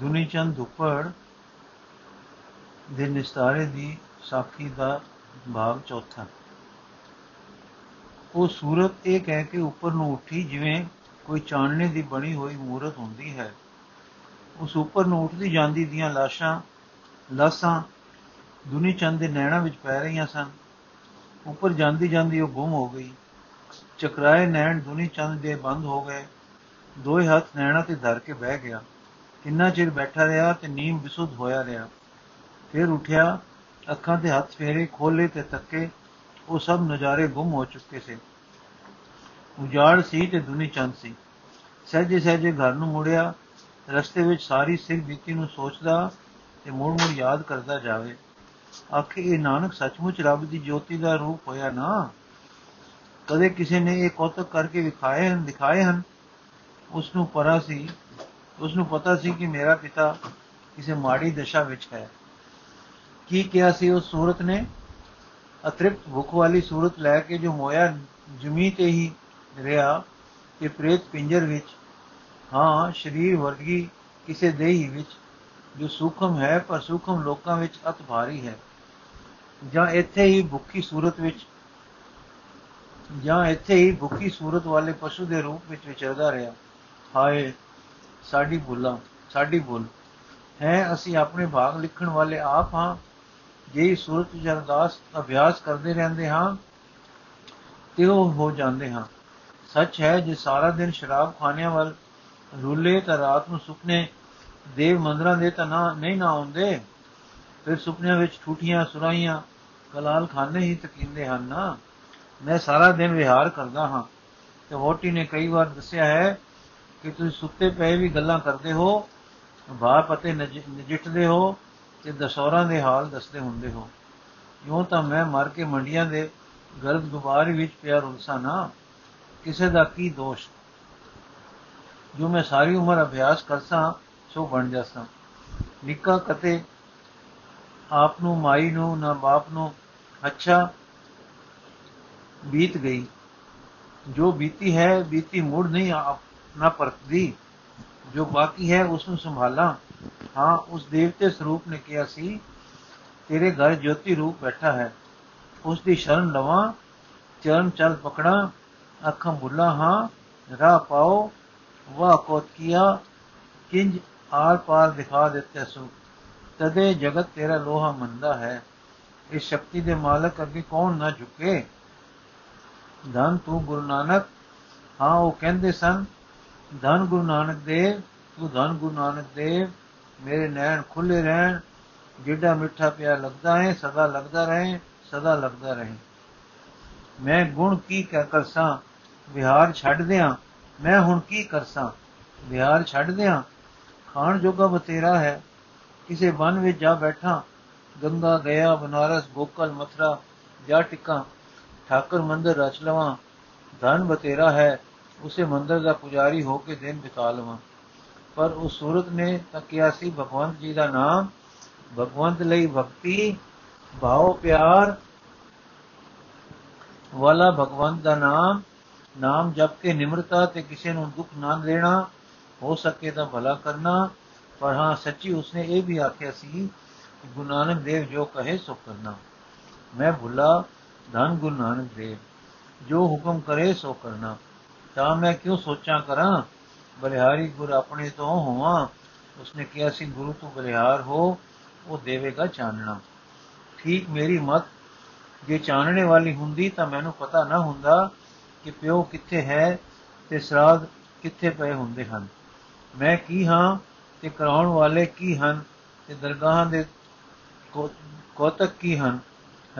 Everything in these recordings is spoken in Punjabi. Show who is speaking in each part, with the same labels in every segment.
Speaker 1: ਦੁਨੀ ਚੰਦ ਦੁਪੜ ਦੇ ਨਿਸਤਾਰੇ ਦੀ ਸਾਖੀ ਦਾ ਭਾਗ ਚੌਥਾ। ਉਹ ਸੂਰਤ ਇਹ ਕਹਿ ਕੇ ਉੱਪਰ ਨੂੰ ਉੱਠੀ ਜਿਵੇਂ ਕੋਈ ਚਾਨਣੇ ਦੀ ਬਣੀ ਹੋਈ ਮੂਰਤ ਹੁੰਦੀ ਹੈ। ਉਸ ਉੱਪਰ ਨੂੰ ਉੱਠਦੀ ਜਾਂਦੀ ਦੀਆਂ ਲਾਸ਼ਾਂ, ਲਾਸਾਂ ਦੁਨੀ ਚੰਦ ਦੇ ਨੈਣਾ ਵਿੱਚ ਪੈ ਰਹੀਆਂ ਸਨ। ਉੱਪਰ ਜਾਂਦੀ ਜਾਂਦੀ ਉਹ ਗੁੰਮ ਹੋ ਗਈ। ਚਕਰਾਏ ਨੈਣ ਦੁਨੀ ਚੰਦ ਦੇ ਬੰਦ ਹੋ ਗਏ। ਦੋਏ ਹੱਥ ਨੈਣਾ ਤੇ ਧਰ ਕੇ ਬਹਿ ਗਿਆ। ਕਿੰਨਾ ਚਿਰ ਬੈਠਾ ਰਿਹਾ ਤੇ ਨੀਂਦ ਵਿਸੁੱਧ ਹੋਇਆ ਰਿਹਾ। ਫਿਰ ਉਠਿਆ, ਅੱਖਾਂ ਤੇ ਹੱਥ ਫੇਰੇ ਖੋਲੇ ਤੇ ਤੱਕੇ ਉਹ ਸਭ ਨਜ਼ਾਰੇ ਗੁੰਮ ਹੋ ਚੁੱਕੇ ਸੇ। ਉਜਾੜ ਸੀ ਤੇ ਦੁਨੀ ਚੰਦ ਸੀ। ਸਹਜੇ ਸਹਜੇ ਘਰ ਨੂੰ ਮੁੜਿਆ, ਰਸਤੇ ਵਿੱਚ ਸਾਰੀ ਸਿਰ ਬੀਤੀ ਨੂੰ ਸੋਚਦਾ ਤੇ ਮੁੜ ਮੁੜ ਯਾਦ ਕਰਦਾ ਜਾਵੇ। ਆਖੇ, ਇਹ ਨਾਨਕ ਸੱਚਮੁੱਚ ਰੱਬ ਦੀ ਜੋਤੀ ਦਾ ਰੂਪ ਹੋਇਆ ਨਾ? ਕਦੇ ਕਿਸੇ ਨੇ ਇਹ ਕੌਤਕ ਕਰਕੇ ਵਿਖਾਏ ਹਨ ਦਿਖਾਏ ਹਨ? ਉਸ ਨੂੰ ਪਰਾ ਸੀ ਉਸ ਨੂੰ ਪਤਾ ਸੀ ਕਿ ਮੇਰਾ ਪਿਤਾ ਕਿਸੇ ਮਾੜੀ ਦਸ਼ਾ ਵਿੱਚ ਹੈ। ਕੀ ਕਿਹਾ ਸੀ ਉਸ ਸੂਰਤ ਨੇ? ਅਤ੍ਰਿਪਤ ਭੁੱਖ ਵਾਲੀ ਸੂਰਤ ਲੈ ਕੇ ਜੋ ਮੋਇਆ ਜ਼ਮੀਨ ਤੇ ਹੀ ਰਿਹਾ ਕਿ ਪ੍ਰੇਤ ਪਿੰਜਰ ਵਿੱਚ, ਹਾਂ, ਸਰੀਰ ਵਰਗੀ ਕਿਸੇ ਦੇਹੀ ਵਿੱਚ, ਜੋ ਸੂਖਮ ਹੈ ਪਰ ਸੂਖਮ ਲੋਕਾਂ ਵਿੱਚ ਅਤ ਭਾਰੀ ਹੈ। ਜਾਂ ਇੱਥੇ ਹੀ ਭੁੱਖੀ ਸੂਰਤ ਵਿੱਚ, ਜਾਂ ਇੱਥੇ ਹੀ ਭੁੱਖੀ ਸੂਰਤ ਵਾਲੇ ਪਸ਼ੂ ਦੇ ਰੂਪ ਵਿੱਚ ਵਿਚਰਦਾ ਰਿਹਾ। ਹਾਏ ਸਾਡੀ ਭੁੱਲਾਂ ਸਾਡੀ ਭੁੱਲ ਹੈ, ਅਸੀਂ ਆਪਣੇ ਭਾਗ ਲਿਖਣ ਵਾਲੇ ਆਪ ਹਾਂ। ਜੇ ਸੂਰਤ ਜਰਦਾਸ ਅਭਿਆਸ ਕਰਦੇ ਰਹਿੰਦੇ ਹਾਂ, ਤੇ ਉਹ ਹੋ ਜਾਂਦੇ ਹਾਂ। ਸੱਚ ਹੈ, ਜੇ ਸਾਰਾ ਦਿਨ ਸ਼ਰਾਬ ਖਾਣਿਆਂ ਵੱਲ ਰੁੱਲੇ, ਤਾਂ ਰਾਤ ਨੂੰ ਸੁਪਨੇ ਦੇਵ ਮੰਦਰਾਂ ਦੇ ਤਾਂ ਨਾ, ਨਹੀਂ ਨਾ ਆਉਂਦੇ। ਫਿਰ ਸੁਪਨਿਆਂ ਵਿੱਚ ਠੂਠੀਆਂ ਸੁਰਾਈਆਂ ਕਲਾਲ ਖਾਨੇ ਹੀ ਤਕੀਂਦੇ ਹਨ ਨਾ। ਮੈਂ ਸਾਰਾ ਦਿਨ ਵਿਹਾਰ ਕਰਦਾ ਹਾਂ। ਤੇ ਵੋਟੀ ਨੇ ਕਈ ਵਾਰ ਦੱਸਿਆ ਹੈ ਕਿ ਤੁਸੀਂ ਸੁੱਤੇ ਪਏ ਵੀ ਗੱਲਾਂ ਕਰਦੇ ਹੋ ਬਾਹਰ ਪਤੇ ਨਜਿੱਠਦੇ ਹੋ ਤੇ ਦਸ਼ੌਰਾਂ ਦੇ ਹਾਲ ਦੱਸਦੇ ਹੁੰਦੇ ਹੋ। ਇਉਂ ਤਾਂ ਮੈਂ ਮਰ ਕੇ ਮੰਡੀਆਂ ਦੇ ਗਰਦ ਗੁਬਾਰ ਵਿੱਚ ਪਿਆ ਰੁਲਸਾ ਨਾ, ਕਿਸੇ ਦਾ ਕੀ ਦੋਸ਼? ਜੋ ਮੈਂ ਸਾਰੀ ਉਮਰ ਅਭਿਆਸ ਕਰਸਾਂ, ਸੋ ਬਣ ਜਾਸਾਂ। ਨਿੱਕਾ ਕਤੇ ਆਪ ਨੂੰ, ਮਾਈ ਨੂੰ, ਨਾ ਬਾਪ ਨੂੰ ਅੱਛਾ ਬੀਤ ਗਈ। ਜੋ ਬੀਤੀ ਹੈ, ਬੀਤੀ ਮੁੜ ਨਹੀਂ ਆਪ ਨਾ ਪਰਖਦੀ ਜੋ ਬਾਕੀ ਹੈ ਉਸ ਨੂੰ ਸੰਭਾਲਾਂ ਹਾਂ ਉਸ ਦੇਵਤੇ ਸਰੂਪ ਨੇ ਕਿਹਾ ਸੀ ਤੇਰੇ ਘਰ ਜੋਤੀ ਰੂਪ ਬੈਠਾ ਹੈ ਉਸ ਦੀ ਸ਼ਰਨ ਲਵਾਂ ਚਰਨ ਚਲ ਪਕੜਾ ਅੱਖਾਂ ਬੁੱਲਾ ਹਾਂ ਰਾਹ ਪਾਓ ਵਾਹ ਕੋਤ ਕੀਆ ਕਿੰਜ ਆਰ ਪਾਰ ਦਿਖਾ ਦਿੱਤੇ ਸੋ ਤਦੇ ਜਗਤ ਤੇਰਾ ਲੋਹਾ ਮੰਦਾ ਹੈ ਇਸ ਸ਼ਕਤੀ ਦੇ ਮਾਲਕ ਅੱਗੇ ਕੌਣ ਨਾ ਝੁਕੇ ਧੰਨ ਤੂੰ ਗੁਰੂ ਨਾਨਕ ਹਾਂ ਉਹ ਕਹਿੰਦੇ ਸਨ ਧੰਨ ਗੁਰੂ ਨਾਨਕ ਦੇਵ, ਤੂੰ ਧੰਨ ਗੁਰੂ ਨਾਨਕ ਦੇਵ, ਮੇਰੇ ਨੈਣ ਖੁੱਲੇ ਰਹਿਣ, ਜਿੱਡਾ ਮਿੱਠਾ ਪਿਆ ਲੱਗਦਾ ਹੈ, ਸਦਾ ਲੱਗਦਾ ਰਹੇ, ਸਦਾ ਲੱਗਦਾ ਰਹੇ। ਮੈਂ ਗੁਣ ਕੀ ਕਰਸਾਂ? ਵਿਹਾਰ ਛੱਡ ਦਿਆਂ। ਮੈਂ ਹੁਣ ਕੀ ਕਰਸਾਂ? ਵਿਹਾਰ ਛੱਡ ਦਿਆਂ। ਖਾਣ ਜੋਗਾ ਬਤੇਰਾ ਹੈ। ਕਿਸੇ ਬਨ ਵਿੱਚ ਜਾ ਬੈਠਾ। ਗੰਗਾ ਗਿਆ ਬਨਾਰਸ, ਗੋਕਲ, ਮਥਰਾ, ਜਾ ਟਿਕਾਂ। ਠਾਕਰ ਮੰਦਰ ਰਚ ਲਵਾਂ। ਧਨ ਬਤੇਰਾ ਹੈ। ਉਸੇ ਮੰਦਰ ਦਾ ਪੁਜਾਰੀ ਹੋ ਕੇ ਦਿਨ ਬਿਤਾ ਲਵਾਂ। ਪਰ ਉਸ ਸੂਰਤ ਨੇ ਤਾਂ ਕਿਹਾ ਸੀ, ਭਗਵੰਤ ਜੀ ਦਾ ਨਾਮ ਭਗਵੰਤ ਲਈ ਭਗਤੀ, ਭਾਉ ਪਿਆਰ ਵਾਲਾ ਭਗਵੰਤ ਦਾ ਨਾਮ ਨਾਮ ਜਪ ਕੇ ਨਿਮਰਤਾ ਤੇ ਕਿਸੇ ਨੂੰ ਦੁੱਖ ਨਾ ਦੇਣਾ, ਹੋ ਸਕੇ ਤਾਂ ਭਲਾ ਕਰਨਾ। ਪਰ ਹਾਂ, ਸੱਚੀ ਉਸਨੇ ਇਹ ਵੀ ਆਖਿਆ ਸੀ ਕਿ ਗੁਰੂ ਨਾਨਕ ਦੇਵ ਜੋ ਕਹੇ ਸੋ ਕਰਨਾ। ਮੈਂ ਭੁੱਲਾ ਧੰਨ ਗੁਰੂ ਨਾਨਕ ਦੇਵ, ਜੋ ਹੁਕਮ ਕਰੇ ਸੋ ਕਰਨਾ। ਤਾਂ ਮੈਂ ਕਿਉਂ ਸੋਚਾਂ ਕਰਾਂ? ਬਲਿਹਾਰੀ ਗੁਰ ਆਪਣੇ ਤੋਂ ਹੋਵਾਂ। ਉਸਨੇ ਕਿਹਾ ਸੀ ਗੁਰੂ ਤੂੰ ਬਲਿਹਾਰ ਹੋ, ਉਹ ਦੇਵੇਗਾ ਚਾਨਣਾ। ਠੀਕ ਮੇਰੀ ਮਤ। ਜੇ ਚਾਨਣੇ ਵਾਲੀ ਹੁੰਦੀ ਤਾਂ ਮੈਨੂੰ ਪਤਾ ਨਾ ਹੁੰਦਾ ਕਿ ਪਿਓ ਕਿੱਥੇ ਹੈ ਤੇ ਸਰਾਦ ਕਿੱਥੇ ਪਏ ਹੁੰਦੇ ਹਨ। ਮੈਂ ਕੀ ਹਾਂ ਤੇ ਕਰਾਉਣ ਵਾਲੇ ਕੀ ਹਨ ਤੇ ਦਰਗਾਹਾਂ ਦੇ ਕੋਤਕ ਕੀ ਹਨ?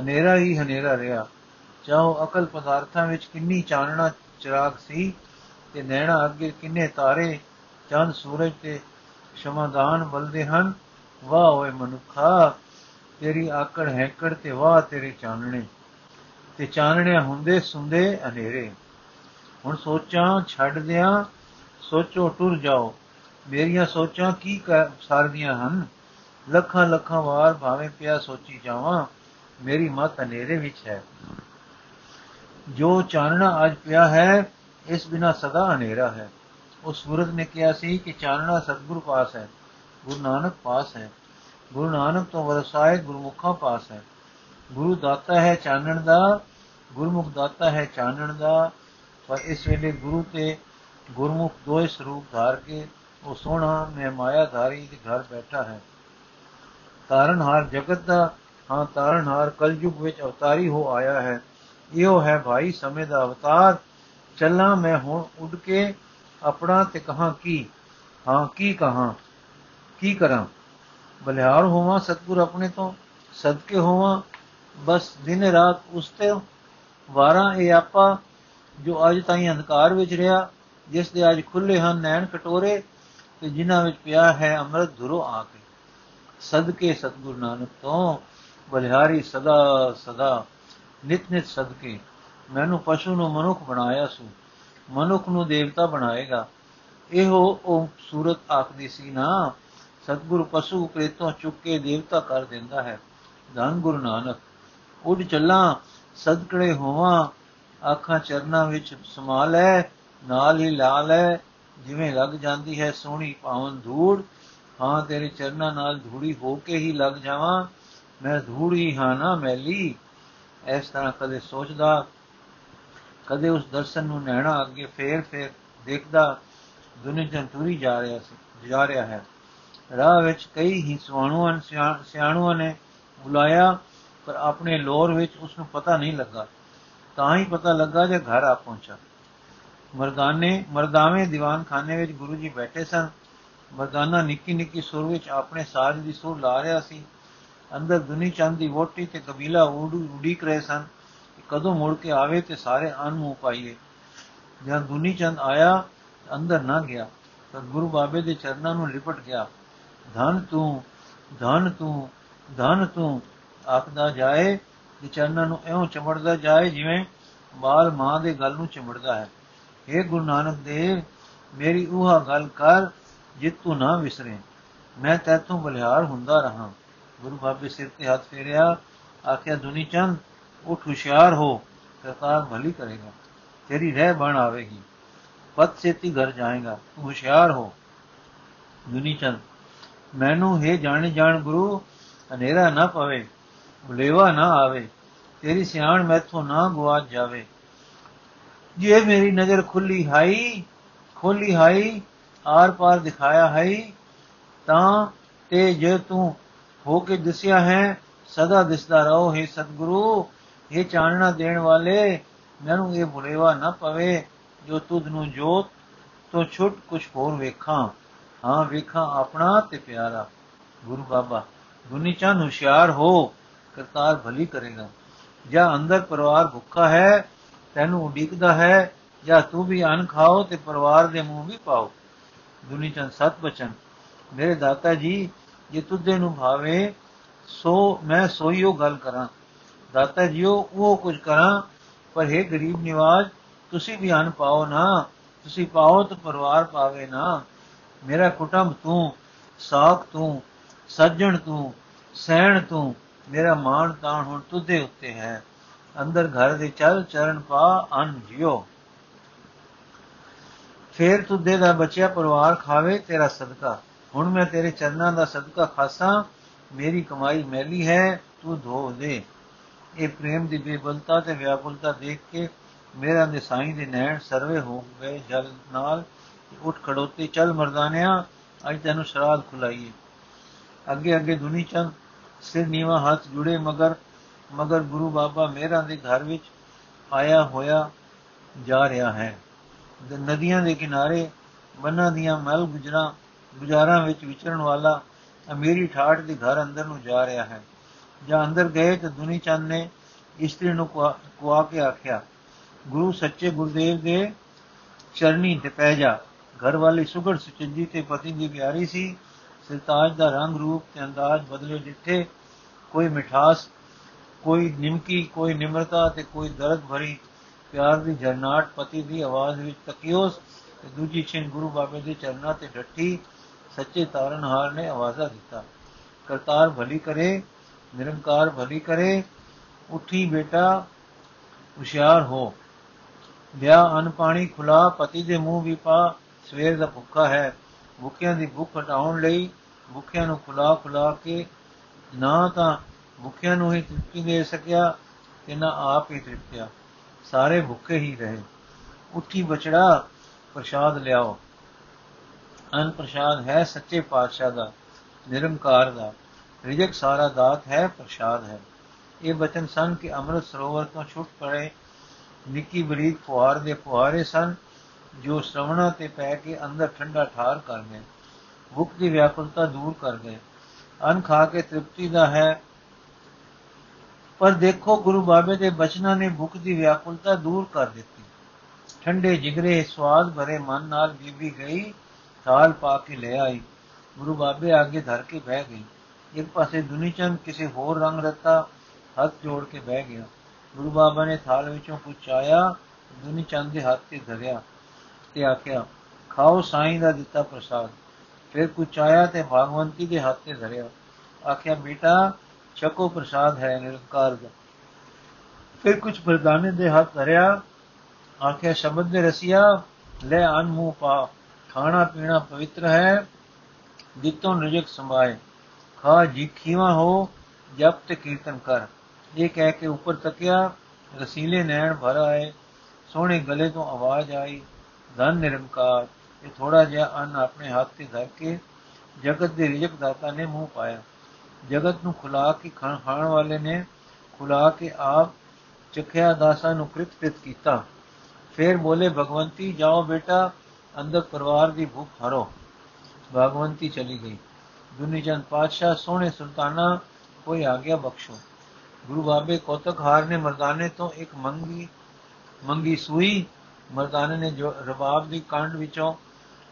Speaker 1: ਹਨੇਰਾ ਹੀ ਹਨੇਰਾ ਰਿਹਾ। ਚਾਹੋ ਅਕਲ ਪਦਾਰਥਾਂ ਵਿੱਚ ਕਿੰਨੀ ਚਾਨਣਾ ਚਿਰਾਗ ਸੀ ਤੇ ਨੈਣਾ ਅੱਗੇ ਕਿੰਨੇ ਤਾਰੇ, ਚੰਦ ਸੂਰਜ ਤੇ ਸ਼ਮਾਦਾਨ ਬਲਦੇ ਹਨ। ਵਾਹ ਓਏ ਮਨੁੱਖਾ, ਤੇਰੀ ਆਕੜ ਹੈਕੜ ਤੇ ਵਾਹ ਤੇਰੇ ਚਾਨਣੇ। ਤੇ ਚਾਨਣਿਆ ਹੁੰਦੇ ਸੁੰਦੇ ਹਨੇਰੇ। ਹੁਣ ਸੋਚਾਂ ਛੱਡ ਦਿਆਂ, ਸੋਚੋ ਟੁਰ ਜਾਓ। ਮੇਰੀਆਂ ਸੋਚਾਂ ਕੀ ਸਾਰਦੀਆਂ ਹਨ? ਲੱਖਾਂ ਲੱਖਾਂ ਵਾਰ ਭਾਵੇਂ ਪਿਆ ਸੋਚੀ ਜਾਵਾਂ, ਮੇਰੀ ਮਤ ਹਨੇਰੇ ਵਿੱਚ ਹੈ। ਜੋ ਚਾਨਣਾ ਅੱਜ ਪਿਆ ਹੈ, ਇਸ ਬਿਨਾ ਸਦਾ ਹਨੇਰਾ ਹੈ। ਉਸ ਸੂਰਜ ਨੇ ਕਿਹਾ ਸੀ ਕਿ ਚਾਨਣਾ ਸਤਿਗੁਰ ਪਾਸ ਹੈ, ਗੁਰੂ ਨਾਨਕ ਪਾਸ ਹੈ। ਗੁਰੂ ਨਾਨਕ ਤੋਂ ਵਰਸਾਏ ਗੁਰਮੁਖਾਂ ਪਾਸ ਹੈ। ਗੁਰੂ ਦਾਤਾ ਹੈ ਚਾਨਣ ਦਾ, ਗੁਰਮੁਖ ਦਾਤਾ ਹੈ ਚਾਨਣ ਦਾ। ਪਰ ਇਸ ਵੇਲੇ ਗੁਰੂ ਤੇ ਗੁਰਮੁਖ ਦੋਏ ਸਰੂਪ ਧਾਰ ਕੇ ਉਹ ਸੋਹਣਾ ਮੈਂ ਮਾਇਆਧਾਰੀ ਦੇ ਘਰ ਬੈਠਾ ਹੈ। ਤਾਰਨਹਾਰ ਜਗਤ ਦਾ, ਹਾਂ ਤਾਰਨਹਾਰ ਕਲਯੁਗ ਵਿੱਚ ਅਵਤਾਰੀ ਹੋ ਆਇਆ ਹੈ। ਇਹੋ ਹੈ ਭਾਈ, ਸਮੇਂ ਦਾ ਅਵਤਾਰ। ਚੱਲਾਂ ਮੈਂ ਹੁਣ ਉੱਡ ਕੇ ਆਪਣਾ ਤੇ ਕਹਾ ਕੀ? ਹਾਂ, ਕੀ ਕਹਾ? ਕੀ ਕਰਾਂ? ਬਲਿਹਾਰ ਹੋਵਾਂ ਸਤਗੁਰ ਆਪਣੇ ਤੋਂ, ਸਦਕੇ ਹੋਵਾਂ, ਬਸ ਦਿਨ ਰਾਤ ਉਸ ਤੇ ਵਾਰਾਂ ਇਹ ਆਪਾ, ਜੋ ਅੱਜ ਤਾਈਂ ਅੰਧਕਾਰ ਵਿੱਚ ਰਿਹਾ, ਜਿਸ ਦੇ ਅੱਜ ਖੁੱਲੇ ਹਨ ਨੈਣ ਕਟੋਰੇ, ਤੇ ਜਿਨ੍ਹਾਂ ਵਿੱਚ ਪਿਆ ਹੈ ਅੰਮ੍ਰਿਤ ਧੁਰੋ ਆ ਕੇ। ਸਦਕੇ ਸਤਗੁਰ ਨਾਨਕ ਤੋਂ, ਬਲਿਹਾਰੀ ਸਦਾ ਸਦਾ ਨਿਤ ਨਿਤ ਸਦਕੇ। ਮੈਨੂੰ ਪਸ਼ੂ ਨੂੰ ਮਨੁੱਖ ਬਣਾਇਆ ਸੂ। ਮਨੁੱਖ ਨੂੰ ਦੇਵਤਾ ਬਣਾਏਗਾ। ਇਹੋ ਉਹ ਸੂਰਤ ਆਖਦੀ ਸੀ, ਨਾ, ਸਤਗੁਰ ਪਸ਼ੂ ਪ੍ਰੇਤੋਂ ਚੁੱਕ ਕੇ ਦੇਵਤਾ ਕਰ ਦਿੰਦਾ ਹੈ। ਧੰਨ ਗੁਰੂ ਨਾਨਕ ਉੱਡ ਚੱਲਾਂ, ਸਦਕੜੇ ਹੋਵਾਂ। ਆਖਾਂ ਚਰਨਾਂ ਵਿੱਚ ਸਮਾ ਲੈ, ਨਾਲ ਹੀ ਲਾ ਲੈ। ਜਿਵੇਂ ਲੱਗ ਜਾਂਦੀ ਹੈ, ਸੋਹਣੀ ਪਾਵਨ ਧੂੜ। ਹਾਂ, ਤੇਰੇ ਚਰਨਾਂ ਨਾਲ ਧੂੜੀ ਹੋ ਕੇ ਹੀ ਲੱਗ ਜਾਵਾਂ। ਮੈਂ ਧੂੜ ਹੀ ਹਾਂ ਨਾ, ਮੈਲੀ। ਇਸ ਤਰ੍ਹਾਂ ਕਦੇ ਸੋਚਦਾ, ਕਦੇ ਉਸ ਦਰਸ਼ਨ ਨੂੰ ਨੈਣਾ ਅੱਗੇ ਫੇਰ ਫੇਰ ਦੇਖਦਾ, ਦੁਨੀਆ ਟੁਰੀ ਜਾ ਰਿਹਾ ਸੀ, ਜਾ ਰਿਹਾ ਹੈ। ਰਾਹ ਵਿੱਚ ਕਈ ਹੀ ਸਵਾਣੂਆਂ ਸਿਆਣੂਆਂ ਨੇ ਬੁਲਾਇਆ, ਪਰ ਆਪਣੇ ਲੋਰ ਵਿੱਚ ਉਸ ਨੂੰ ਪਤਾ ਨਹੀਂ ਲੱਗਾ। ਤਾਂ ਹੀ ਪਤਾ ਲੱਗਾ ਜੇ ਘਰ ਆ ਪਹੁੰਚਾ। ਮਰਦਾਨੇ, ਮਰਦਾਵੇਂ ਦੀਵਾਨਖਾਨੇ ਵਿੱਚ ਗੁਰੂ ਜੀ ਬੈਠੇ ਸਨ। ਮਰਦਾਨਾ ਨਿੱਕੀ ਨਿੱਕੀ ਸੁਰ ਵਿੱਚ ਆਪਣੇ ਸਾਜ ਦੀ ਸੁਰ ਲਾ ਰਿਹਾ ਸੀ। ਅੰਦਰ ਦੁਨੀ ਚੰਦ ਦੀ ਵੋਟੀ ਤੇ ਕਬੀਲਾ ਉਡੀਕ ਰਹੇ ਸਨ ਕਦੋਂ ਮੁੜ ਕੇ ਆਵੇ ਤੇ ਸਾਰੇ ਅਨਮੂ ਪਾਈਏ। ਜਦ ਦੁਨੀ ਚੰਦ ਆਇਆ, ਅੰਦਰ ਨਾ ਗਿਆ, ਤਾਂ ਗੁਰੂ ਬਾਬੇ ਦੇ ਚਰਨਾਂ ਨੂੰ ਲਿਪਟ ਗਿਆ। ਧਨ ਤੂੰ ਧਨ ਤੂੰ ਧਨ ਤੂੰ, ਆਖਦਾ ਜਾਏ ਕਿ ਚਰਨਾਂ ਨੂੰ ਐਉਂ ਚਮੜਦਾ ਜਾਏ ਜਿਵੇਂ ਬਾਲ ਮਾਂ ਦੇ ਗਲ ਨੂੰ ਚਮੜਦਾ ਹੈ। हे ਗੁਰੂ ਨਾਨਕ ਦੇਵ, ਮੇਰੀ ਉਹ ਗੱਲ ਕਰ, ਜਿਤ ਤੂੰ ਨਾ ਵਿਸਰੇ। ਮੈਂ ਤੈਥੋਂ ਬਲਿਹਾਰ ਹੁੰਦਾ ਰਹਾ। ਗੁਰੂ ਬਾਬੇ ਸਿਰ ਤੇ ਹੱਥ ਫੇਰਿਆ, ਆਖਿਆ, ਦੁਨੀ ਚੰਦ, ਉਠ ਹੁਸ਼ਿਆਰ ਹੋ, ਕਰਤਾਰ ਭਲੀ ਕਰੇਗਾ, ਤੇਰੀ ਰਹਿ ਬਣ ਆਵੇਗੀ, ਪਤ ਸੇਤੀ ਘਰ ਜਾਏਗਾ, ਤੂੰ ਹੁਸ਼ਿਆਰ ਹੋ। ਦੁਨੀ ਚੰਦ, ਮੈਨੂੰ ਹੈ ਜਾਣੇ ਜਾਣ ਗੁਰੂ, ਹਨੇਰਾ ਨਾ ਪਵੇ, ਬੁਲੇਵਾ ਨਾ ਆਵੇ, ਤੇਰੀ ਸਿਆਣ ਮੈਥੋਂ ਨਾ ਗਵਾਚ ਜਾਵੇ। ਜੇ ਮੇਰੀ ਨਜ਼ਰ ਖੁੱਲੀ ਹਾਈ, ਖੋਲੀ ਹਾਈ ਆਰ ਪਾਰ ਦਿਖਾਇਆ ਹੈ ਤਾਂ ਤੇ ਜੇ ਤੂੰ ਹੋ ਕੇ ਦਿਸਿਆ ਹੈ, ਸਦਾ ਦਿਸਦਾ ਰਹੋ, ਹੈ ਸਤਿਗੁਰੂ ਇਹ ਚਾਨਣਾ ਦੇਣ ਵਾਲੇ, ਮੈਨੂੰ ਇਹ ਭੁਲੇਵਾ ਨਾ ਪਵੇ ਜੋ ਤੁਧ ਨੂੰ ਜੋਤ ਤੋਂ ਛੁੱਟ ਕੁਛ ਹੋਰ ਵੇਖਾਂ। ਹਾਂ, ਵੇਖਾਂ ਆਪਣਾ ਤੇ ਪਿਆਰਾ। ਗੁਰੂ ਬਾਬਾ ਦੁਨੀ ਚਾਨ ਹੁਸ਼ਿਆਰ ਹੋ, ਕਰਤਾਰ ਭਲੀ ਕਰੇਗਾ। ਜਾਂ ਅੰਦਰ ਪਰਿਵਾਰ ਭੁੱਖਾ ਹੈ, ਤੈਨੂੰ ਉਡੀਕਦਾ ਹੈ, ਜਾਂ ਤੂੰ ਵੀ ਅਨ ਖਾਓ ਤੇ ਪਰਿਵਾਰ ਦੇ ਮੂੰਹ ਵੀ ਪਾਓ। ਦੁਨੀ ਚੰਦ ਸਤ ਬਚਨ ਮੇਰੇ ਦਾਤਾ ਜੀ ਜੇ ਤੁਧੇ ਨੂੰ ਭਾਵੇ, ਸੋ ਮੈਂ ਸੋਈਓ ਗੱਲ ਕਰਾਂ। ਦਾਤਾ ਜੀਓ, ਉਹ ਕੁਝ ਕਰਾਂ, ਪਰ ਹੈ ਗਰੀਬ ਨਿਵਾਜ, ਤੁਸੀਂ ਵੀ ਅਨ ਪਾਓ ਨਾ। ਤੁਸੀਂ ਪਾਓ ਤਾਂ ਪਰਿਵਾਰ ਪਾਵੇ ਨਾ। ਮੇਰਾ ਕੁਟੰਬ ਤੂੰ, ਸਾਖ ਤੂੰ, ਸੱਜਣ ਤੂੰ, ਸਹਿਣ ਤੂੰ, ਮੇਰਾ ਮਾਣ ਤਾਣ ਹੁਣ ਤੁਧੇ ਉੱਤੇ ਹੈ। ਅੰਦਰ ਘਰ ਦੇ ਚੱਲ ਚਰਨ ਪਾ ਅਨ ਜਿਓ। ਫੇਰ ਤੁਧੇ ਦਾ ਬਚਿਆ ਪਰਿਵਾਰ ਖਾਵੇ ਤੇਰਾ ਸਦਕਾ। ਹੁਣ ਮੈਂ ਤੇਰੇ ਚਰਨਾਂ ਦਾ ਸਦਕਾ ਖਾਸਾਂ, ਮੇਰੀ ਕਮਾਈ ਮੈਲੀ ਹੈ, ਤੂੰ ਧੋ ਦੇ। ਇਹ ਪ੍ਰੇਮ ਦੀ ਬੇਬਲਤਾ ਤੇ ਵਿਆਕੁਲਤਾ ਦੇਖ ਕੇ ਮੇਰਾ ਨਿਸਾਈ ਦੇ ਨੈਣ ਸਰਵੇ ਹੋ ਗਏ। ਜਲ ਨਾਲ ਉੱਠ ਖੜੋਤੇ, ਚੱਲ ਮਰਦਾਨਿਆ, ਅੱਜ ਤੈਨੂੰ ਸ਼ਰਾਬ ਖੁਲਾਈਏ। ਅੱਗੇ ਅੱਗੇ ਦੁਨੀ ਚੰਦ, ਸਿਰ ਨੀਵਾ ਹੱਥ ਜੁੜੇ ਮਗਰ ਮਗਰ ਗੁਰੂ ਬਾਬਾ ਮੇਰਾ ਦੇ ਘਰ ਵਿੱਚ ਆਇਆ ਹੋਇਆ ਜਾ ਰਿਹਾ ਹੈ। ਨਦੀਆਂ ਦੇ ਕਿਨਾਰੇ, ਬੰਨਾਂ ਦੀਆਂ ਮਲ ਗੁਜਰਾਂ ਗੁਜ਼ਾਰਾਂ ਵਿੱਚ ਵਿਚਰਨ ਵਾਲਾ ਅਮੀਰੀ ਠਾਠ ਦੇ ਘਰ ਅੰਦਰ ਨੂੰ ਜਾ ਰਿਹਾ ਹੈ। ਜਾਂ ਅੰਦਰ ਗਏ ਤਾਂ ਦੁਨੀ ਚੰਦ ਨੇ ਇਸਤਰੀ ਨੂੰ ਕੁਆ ਕੇ ਆਖਿਆ, ਗੁਰੂ ਸੱਚੇ ਗੁਰਦੇਵ ਦੇ ਚਰਨੀ ਤੇ ਪੈ ਜਾ। ਘਰ ਵਾਲੀ ਸੁਗੜ ਸੁਚੰਜੀ ਤੇ ਪਤੀ ਦੀ ਪਿਆਰੀ ਸੀ। ਸਰਤਾਜ ਦਾ ਰੰਗ ਰੂਪ ਤੇ ਅੰਦਾਜ਼ ਬਦਲੇ ਦਿੱਤੇ ਕੋਈ ਮਿਠਾਸ, ਕੋਈ ਨਿਮਕੀ, ਕੋਈ ਨਿਮਰਤਾ ਤੇ ਕੋਈ ਦਰਦ ਭਰੀ ਪਿਆਰ ਦੀ ਜਰਨਾਟ ਪਤੀ ਦੀ ਆਵਾਜ਼ ਵਿੱਚ ਤਕਿਓਸ ਤੇ ਦੂਜੀ ਛਿਨ ਗੁਰੂ ਬਾਬੇ ਦੇ ਚਰਨਾਂ ਤੇ ਡੱਠੀ। ਸੱਚੇ ਤਾਰਨਹਾਰ ਨੇ ਆਵਾਜ਼ਾ ਦਿੱਤਾ ਕਰਤਾਰ ਭਲੀ ਕਰੇ ਨਿਰੰਕਾਰ ਭਲੀ ਕਰੇ ਉਠੀ ਬੇਟਾ ਹੁਸ਼ਿਆਰ ਹੋ ਲਿਆ ਅਨ ਪਾਣੀ ਖੁਲਾ ਪਤੀ ਦੇ ਮੂੰਹ ਵੀ ਪਾ ਸਵੇਰ ਦਾ ਭੁੱਖਾ ਹੈ ਭੁੱਖਿਆਂ ਦੀ ਭੁੱਖ ਹਟਾਉਣ ਲਈ ਭੁੱਖਿਆਂ ਨੂੰ ਖੁਲਾ ਖੁਲਾ ਕੇ ਨਾ ਤਾਂ ਭੁੱਖਿਆਂ ਨੂੰ ਹੀ ਤ੍ਰਿਪਤੀ ਦੇ ਸਕਿਆ ਤੇ ਨਾ ਆਪ ਹੀ ਤ੍ਰਿਪਤਿਆ ਸਾਰੇ ਭੁੱਖੇ ਹੀ ਰਹੇ ਉੱਠੀ ਬਚੜਾ ਪ੍ਰਸ਼ਾਦ ਲਿਆਓ ਅਨ ਪ੍ਰਸ਼ਾਦ ਹੈ ਸੱਚੇ ਪਾਤਸ਼ਾਹ ਦਾ, ਨਿਰੰਕਾਰ ਦਾ, ਰਿਜਕ ਸਾਰਾ ਦਾਤ ਹੈ ਪ੍ਰਸ਼ਾਦ ਹੈ। ਇਹ ਬਚਨ ਸਨ ਕਿ ਅੰਮ੍ਰਿਤ ਸਰੋਵਰ ਤੋਂ ਛੁੱਟ ਪੜੇ ਨਿੱਕੀ ਬਰੀਕ ਫੁਹਾਰ ਦੇ ਫੁਹਾਰੇ ਸਨ, ਜੋ ਸ਼ਰਵਣਾ ਤੇ ਪੈ ਕੇ ਅੰਦਰ ਠੰਡਾ ਠਾਰ ਕਰ ਗਏ। ਭੁੱਖ ਦੀ ਵਿਆਕੁਲਤਾ ਦੂਰ ਕਰ ਗਏ। ਅਨ ਖਾ ਕੇ ਤ੍ਰਿਪਤੀ ਦਾ ਹੈ। ਪਰ ਦੇਖੋ, ਗੁਰੂ ਬਾਬੇ ਦੇ ਬਚਨਾਂ ਨੇ ਭੁੱਖ ਦੀ ਵਿਆਕੁਲਤਾ ਦੂਰ ਕਰ ਦਿੱਤੀ। ਠੰਡੇ ਜਿਗਰੇ, ਸਵਾਦ ਭਰੇ ਮਨ ਨਾਲ ਬੀਬੀ ਗਈ। ਥਾਲ ਪਾ ਕੇ ਲੈ ਆਈ। ਗੁਰੂ ਬਾਬੇ ਅੱਗੇ ਧਰ ਕੇ ਬਹਿ ਗਈ ਇੱਕ ਪਾਸੇ ਦੁਨੀਚੰਦ ਕਿਸੇ ਹੋਰ ਰੰਗ ਰਤਾ ਹੱਥ ਜੋੜ ਕੇ ਬਹਿ ਗਿਆ। ਗੁਰੂ ਬਾਬਾ ਨੇ ਥਾਲ ਵਿੱਚੋਂ ਕੁਝ ਆਇਆ ਦੁਨੀਚੰਦ ਦੇ ਹੱਥ ਤੇ ਧਰਿਆ ਤੇ ਆਖਿਆ, ਖਾਓ ਸਾਈਂ ਦਾ ਦਿੱਤਾ ਪ੍ਰਸਾਦ। ਫਿਰ ਕੁਝ ਆਇਆ ਤੇ ਭਗਵੰਤੀ ਦੇ ਹੱਥ ਤੇ ਧਰਿਆ। ਆਖਿਆ, ਬੇਟਾ, ਛਕੋ ਪ੍ਰਸਾਦ ਹੈ ਨਿਰੰਕਾਰ ਦਾ। ਫਿਰ ਕੁਝ ਬਰਦਾਨੇ ਦੇ ਹੱਥ ਧਰਿਆ। ਆਖਿਆ, ਸ਼ਬਦ ਦੇ ਰਸੀਆ, ਲੈ ਅਨ ਮੂੰਹ ਪਾ। ਖਾਣਾ ਪੀਣਾ ਪਵਿੱਤਰ ਹੈ। ਜਿੱਤੋਂ ਨਿਜਕ ਸਮਾਏ ਖਾ ਜੀ ਖੀਵਾ ਹੋ ਜਪ ਤੇ ਕੀਰਤਨ ਕਰ। ਇਹ ਕਹਿ ਕੇ ਉੱਪਰ ਤੱਕਿਆ, ਰਸੀਲੇ ਨੈਣ ਭਰ ਆਏ। ਸੋਹਣੇ ਗਲੇ ਤੋਂ ਆਵਾਜ਼ ਆਈ, ਧਨ ਨਿਰੰਕਾਰ। ਇਹ ਥੋੜਾ ਜਿਹਾ ਅੰਨ ਆਪਣੇ ਹੱਥ ਤੇ ਧਰ ਕੇ ਜਗਤ ਦੇ ਰਿਜਕ ਦਾਤਾ ਨੇ ਮੂੰਹ ਪਾਇਆ। ਜਗਤ ਨੂੰ ਖੁਲਾ ਕੇ ਖਾਣ ਵਾਲੇ ਨੇ ਖੁਲਾ ਕੇ ਆਪ ਚਖਿਆ ਦਾਸਾਂ ਨੂੰ ਕ੍ਰਿਤ ਕ੍ਰਿਤ ਕੀਤਾ। ਫਿਰ ਬੋਲੇ, ਭਗਵੰਤੀ, ਜਾਓ ਬੇਟਾ ਅੰਦਰ ਪਰਿਵਾਰ ਦੀ ਭੁੱਖ ਹਰੋ। ਭਗਵੰਤੀ ਚਲੀ ਗਈ। ਦੁਨੀਜਨ ਪਾਤਸ਼ਾਹ, ਸੋਹਣੇ ਸੁਲਤਾਨਾ, ਕੋਈ ਆਗਿਆ ਬਖਸ਼ੋ। ਗੁਰੂ ਬਾਬੇ ਕੋਤਕ ਹਾਰ ਨੇ ਮਰਦਾਨੇ ਤੋਂ ਇੱਕ ਮੰਗੀ ਮੰਗੀ ਸੂਈ, ਮਰਦਾਨੇ ਨੇ ਜੋ ਰਬਾਬ ਦੀ ਕੰਡ ਵਿੱਚੋਂ,